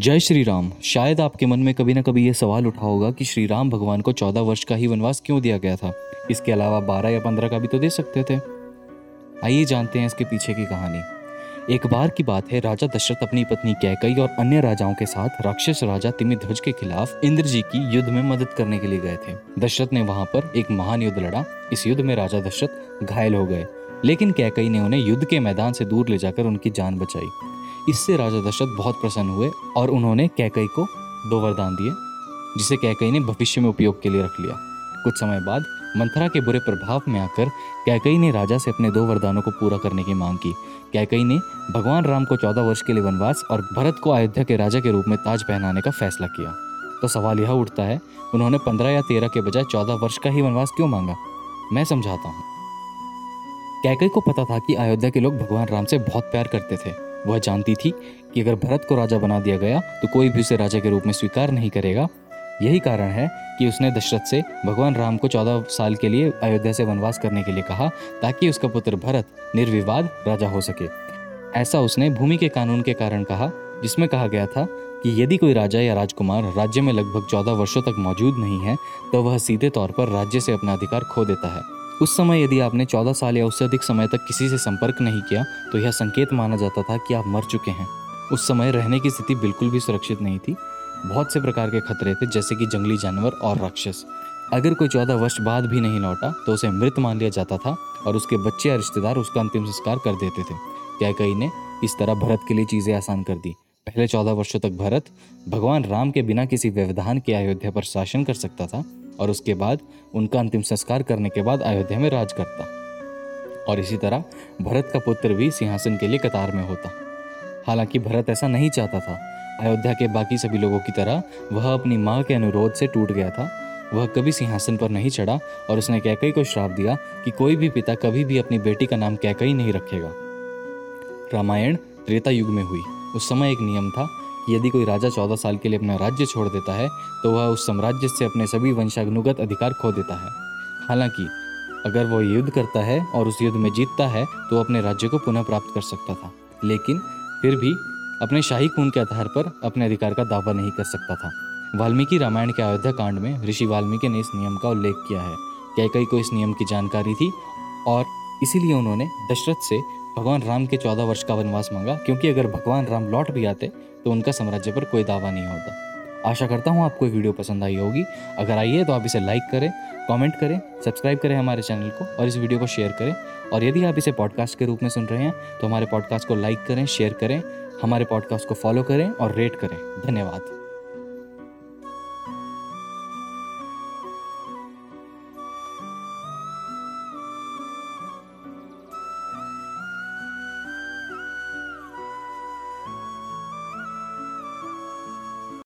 जय श्री राम शायद आपके मन में कभी ना कभी यह सवाल उठा होगा कि श्री राम भगवान को चौदह वर्ष का ही वनवास क्यों दिया गया था? इसके अलावा बारह या पंद्रह का भी तो दे सकते थे। आइए जानते हैं इसके पीछे की कहानी। एक बार की बात है, राजा दशरथ अपनी पत्नी कैकई और अन्य राजाओं के साथ राक्षस राजा तिमिध्वज के खिलाफ इंद्र जी की युद्ध में मदद करने के लिए गए थे। दशरथ ने वहाँ पर एक महान युद्ध लड़ा। इस युद्ध में राजा दशरथ घायल हो गए। लेकिन कैकई ने उन्हें युद्ध के मैदान से दूर ले जाकर उनकी जान बचाई। इससे राजा दशरथ बहुत प्रसन्न हुए और उन्होंने कैकई को दो वरदान दिए, जिसे कैकई ने भविष्य में उपयोग के लिए रख लिया। कुछ समय बाद मंथरा के बुरे प्रभाव में आकर कैकई ने राजा से अपने दो वरदानों को पूरा करने की मांग की। कैकई ने भगवान राम को चौदह वर्ष के लिए वनवास और भरत को अयोध्या के राजा के रूप में ताज पहनाने का फैसला किया। तो सवाल यह उठता है, उन्होंने पंद्रह या तेरह के बजाय चौदह वर्ष का ही वनवास क्यों मांगा? मैं समझाता हूँ। कैकई को पता था कि अयोध्या के लोग भगवान राम से बहुत प्यार करते थे। वह जानती थी कि अगर भरत को राजा बना दिया गया तो कोई भी उसे राजा के रूप में स्वीकार नहीं करेगा। यही कारण है कि उसने दशरथ से भगवान राम को चौदह साल के लिए अयोध्या से वनवास करने के लिए कहा, ताकि उसका पुत्र भरत निर्विवाद राजा हो सके। ऐसा उसने भूमि के कानून के कारण कहा, जिसमें कहा गया था कि यदि कोई राजा या राजकुमार राज्य में लगभग चौदह वर्षों तक मौजूद नहीं है तो वह सीधे तौर पर राज्य से अपना अधिकार खो देता है। उस समय यदि आपने चौदह साल या उससे अधिक समय तक किसी से संपर्क नहीं किया तो यह संकेत माना जाता था कि आप मर चुके हैं। उस समय रहने की स्थिति बिल्कुल भी सुरक्षित नहीं थी। बहुत से प्रकार के खतरे थे, जैसे कि जंगली जानवर और राक्षस। अगर कोई चौदह वर्ष बाद भी नहीं लौटा तो उसे मृत मान लिया जाता था और उसके बच्चे या रिश्तेदार उसका अंतिम संस्कार कर देते थे। क्या कई ने इस तरह भरत के लिए चीज़ें आसान कर दी? पहले चौदह वर्षों तक भरत भगवान राम के बिना किसी व्यवधान के अयोध्या पर शासन कर सकता था और उसके बाद उनका अंतिम संस्कार करने के बाद अयोध्या में राज करता। और इसी तरह भरत का पुत्र भी सिंहासन के लिए कतार में होता। हालाँकि भरत ऐसा नहीं चाहता था। अयोध्या के बाकी सभी लोगों की तरह वह अपनी माँ के अनुरोध से टूट गया था। वह कभी सिंहासन पर नहीं चढ़ा और उसने कैकई को श्राप दिया कि कोई भी पिता कभी भी अपनी बेटी का नाम कैकई नहीं रखेगा। रामायण त्रेता युग में हुई। उस समय एक नियम था यदि कोई राजा चौदह साल के लिए अपना राज्य छोड़ देता है तो वह उस साम्राज्य से अपने सभी वंशानुगत अधिकार खो देता है। हालाँकि, अगर वह युद्ध करता है और उस युद्ध में जीतता है तो अपने राज्य को पुनः प्राप्त कर सकता था। लेकिन फिर भी, अपने शाही खून के आधार पर अपने अधिकार का दावा नहीं कर सकता था। वाल्मीकि रामायण के अयोध्या कांड में ऋषि वाल्मीकि ने इस नियम का उल्लेख किया है। कैकई को इस नियम की जानकारी थी और इसीलिए उन्होंने दशरथ से भगवान राम के चौदह वर्ष का वनवास मांगा, क्योंकि अगर भगवान राम लौट भी आते तो उनका साम्राज्य पर कोई दावा नहीं होता। आशा करता हूँ आपको वीडियो पसंद आई होगी। अगर आई है तो आप इसे लाइक करें कमेंट करें सब्सक्राइब करें हमारे चैनल को और इस वीडियो को शेयर करें। और यदि आप इसे पॉडकास्ट के रूप में सुन रहे हैं तो हमारे पॉडकास्ट को लाइक करें शेयर करें, हमारे पॉडकास्ट को फॉलो करें और रेट करें। धन्यवाद।